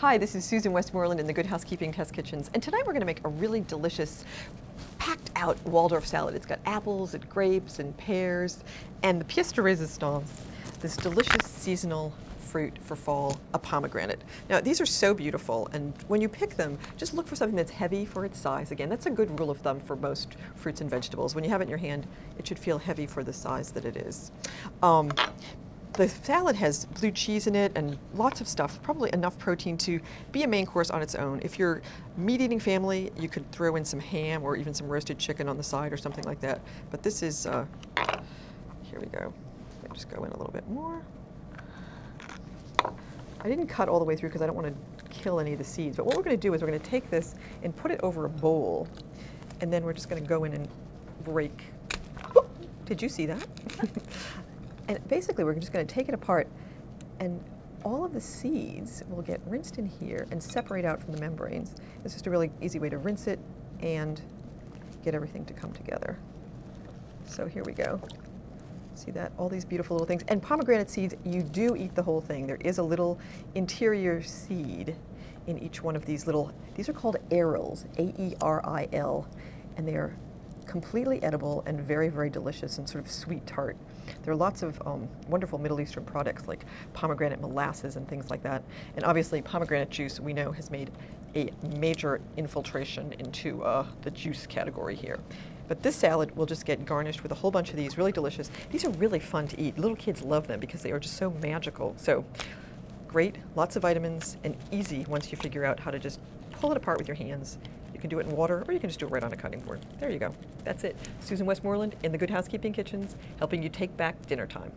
Hi, this is Susan Westmoreland in the Good Housekeeping Test Kitchens, and tonight we're going to make a really delicious, packed out Waldorf salad. It's got apples and grapes and pears, and the pièce de résistance, this delicious seasonal fruit for fall, a pomegranate. Now, these are so beautiful, and when you pick them, just look for something that's heavy for its size. Again, that's a good rule of thumb for most fruits and vegetables. When you have it in your hand, it should feel heavy for the size that it is. Um, the salad has blue cheese in it and lots of stuff, probably enough protein to be a main course on its own. If you're meat eating family, you could throw in some ham or even some roasted chicken on the side or something like that. But this is, uh, here we go. Me just go in a little bit more. I didn't cut all the way through because I don't want to kill any of the seeds. But what we're going to do is we're going to take this and put it over a bowl. And then we're just going to go in and break. Did you see that? and basically, we're just going to take it apart. And all of the seeds will get rinsed in here and separate out from the membranes. It's just a really easy way to rinse it and get everything to come together. So here we go. See that? All these beautiful little things. And pomegranate seeds, you do eat the whole thing. There is a little interior seed in each one of these little, these are called arils, A-E-R-I-L, and they are completely edible and very, very delicious and sort of sweet tart. There are lots of um, wonderful Middle Eastern products like pomegranate molasses and things like that. And obviously, pomegranate juice, we know, has made a major infiltration into uh, the juice category here. But this salad will just get garnished with a whole bunch of these, really delicious. These are really fun to eat. Little kids love them because they are just so magical. So great, lots of vitamins, and easy once you figure out how to just pull it apart with your hands. You can do it in water, or you can just do it right on a cutting board. There you go. That's it. Susan Westmoreland in the Good Housekeeping Kitchens, helping you take back dinner time.